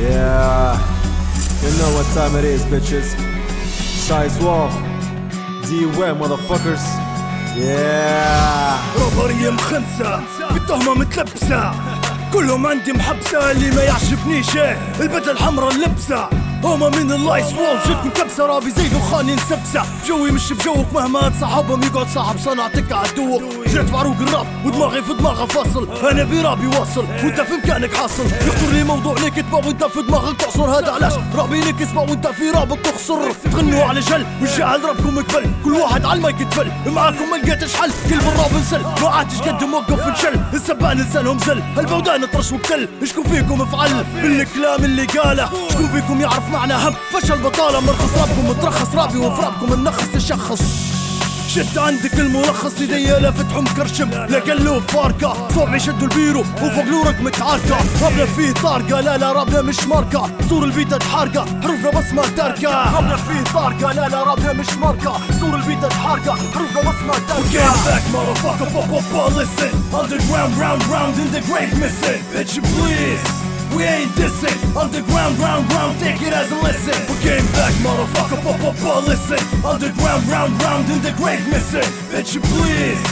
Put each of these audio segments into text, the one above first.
Yeah, you know what time it is, bitches. Size Wolf, D-Web, motherfuckers. Yeah. روبرية مخنسة بالتهمة متلبسة كلهم عندي محبسة اللي ما يعجبنيش إيه، البدلة الحمرا اللبسة هما من اللايس وول. جبتكم كبسة رابي زي دخان نسبسة. جوي مش بجوك مهما تصاحبهم يقعد صاحب صنعتك عدوك جريت فاروق الراب ودماغي في دماغه فاصل. أنا برابي واصل وأنت في مكانك حاصل. يخطر لي موضوع ليك تبا وأنت في دماغك تعصر. هذا علاش رابي ليك اسمع وأنت في رابك تخسر. تغنوا على جل والجعل ربكم قبل كل واحد على المايك يتفل. معاكم ما لقيتش حل كل الراب نسل ما عادش قد موقف نشل السبان لسانهم زل. البودان طرش وقتل شكون فيكم فعل بالكلام اللي قاله. شكون فيكم يعرف معنى هم فشل بطالة مرخص رابكم مترخص رابي وفرابكم النخص تشخص شد عندك الملخص ايديا لا فتحوا مكرشم لا قلوب فاركة صوبعي شدوا البيرو وفوق نورك متعاركة رابنا فيه طارقة لا لا رابنا مش ماركة. صور البيتا تحارقة حروفنا بس ما تاركة. رابنا فيه طارقة لا لا رابنا مش ماركة. صور البيتا تحارقة حروفنا بس ما تاركة Get back motherfucker. Pop pop listen. Underground round round in the grave missing. Bitch please. We ain't dissing. Underground round round take it as a listen We came back motherfucker pop pop pop listen. Underground round round in the grave missing. Bitch you please.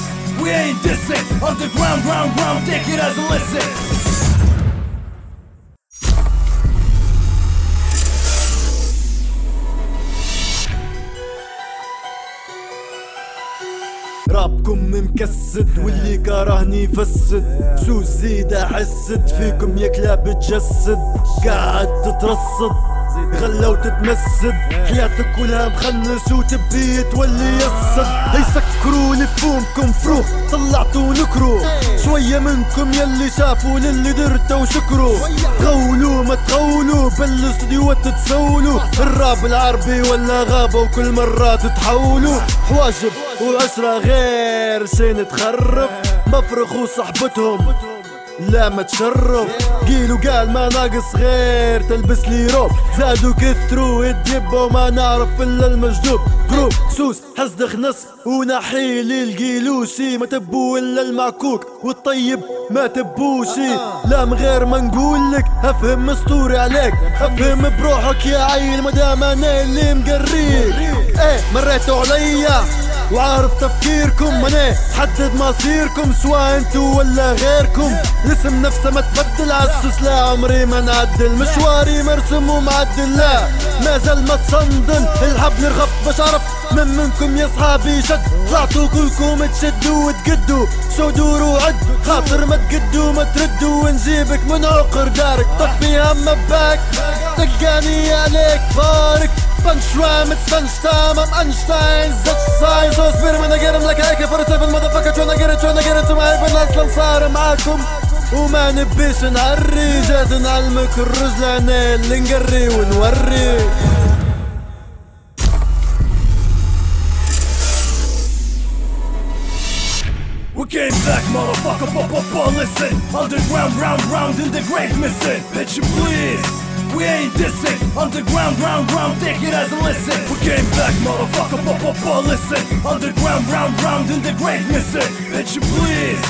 We ain't dissing. Underground round round take it as a listen رابكم مكسد واللي كرهني يفسد. سو زيد احسد فيكم يا كلاب تجسد. قاعد تترصد. غلا وتتمسد حياتك كلها مخنس وتبي تولي يصد يسكروا لفومكم فروخ طلعتوا نكرو شوية منكم يلي شافوا للي درته وشكروا غولوا ما تغولوا. بالاستديوهات تتسولوا. الراب العربي ولا غابة وكل مرة تتحولوا. حواجب وعشرة غير سين تخرب مفرخ وصحبتهم. لا ما تشرف. قيلوا قال ما ناقص غير تلبس لي روب. زادوا كثروا الدبة وما نعرف إلا المجدوب جروب سوس حزدخ نص ونحي لي القيلوشي ما تبو إلا المعكوك والطيب ما تبوشي لا من غير ما نقول لك أفهم أسطوري عليك. أفهم بروحك يا عيل مدام أنا اللي مقريك. إيه مريتوا عليا؟ وعارف تفكيركم أنا حدد مصيركم سواء انتو ولا غيركم. الاسم نفسه ما تبدل عالسوس لا عمري ما نعدل. مشواري مرسم ومعدل لا ما زال ما تصندل الحبل رغبت باش عرفت من منكم يا صحابي شد طلعتوا كلكم تشدوا وتقدوا سو دوروا عد خاطر ما تقدوا ما تردوا ونجيبك من عقر دارك. طبي هم باك تلقاني عليك بارك. بنش رام it's lunch time I'm Einstein زدت ساين so اصبر من اجرم لك هيك فرت سيفن motherfucker tryna get it tryna get it to my heaven أصلا صار معاكم وما نبيش نعري جات نعلمك الرجل أنا اللي نقري ونوري came back, motherfucker, pop, pop, pop, listen Underground, round, round, in the grave missing Bitch, please We ain't dissing. Underground, round, round, take it as a listen. We came back, motherfucker, pop, pop, pop, listen. Underground, round, round, in the grave missing. Bitch, please.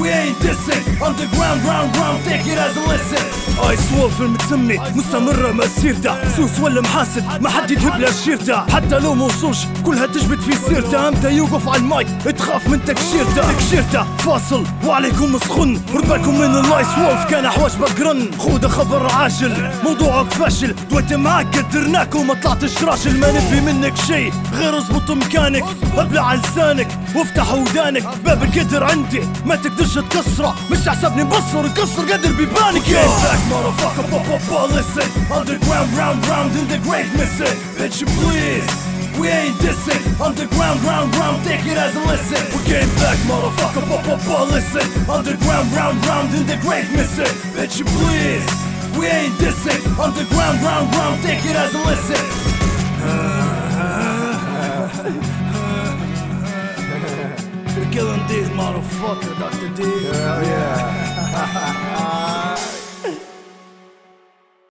We ain't dissing. Underground, round, round, take it as a listen اي سوالف المتسمي مستمرة مسيرته سوس ولا محاسد ما حد يذهب له شيرته حتى لو موصوش كلها تجبد في سيرته إمتى يوقف على المايك تخاف من تكشيرته تكشيرته فاصل. وعليكم سخن رباكم من اللايس وولف كان حواش بقرن. خود خبر عاجل. موضوعك فاشل. دويت معاك قدرناك وما طلعتش راجل ما نبي منك شي غير اظبط مكانك. أبلع لسانك. وافتح ودانك باب القدر عندي ما تقدرش تكسره مش حسابني مبصر كسر قدر بيبانك Get back motherfucker pop pop pop listen Underground round round in the grave missing Bitch please We ain't dissing Underground round round take it as a listen We came back motherfucker pop pop pop listen Underground round round in the grave missing Bitch please We ain't dissing Underground round round take it as a listen motherfucker, Dr. D. Hell yeah.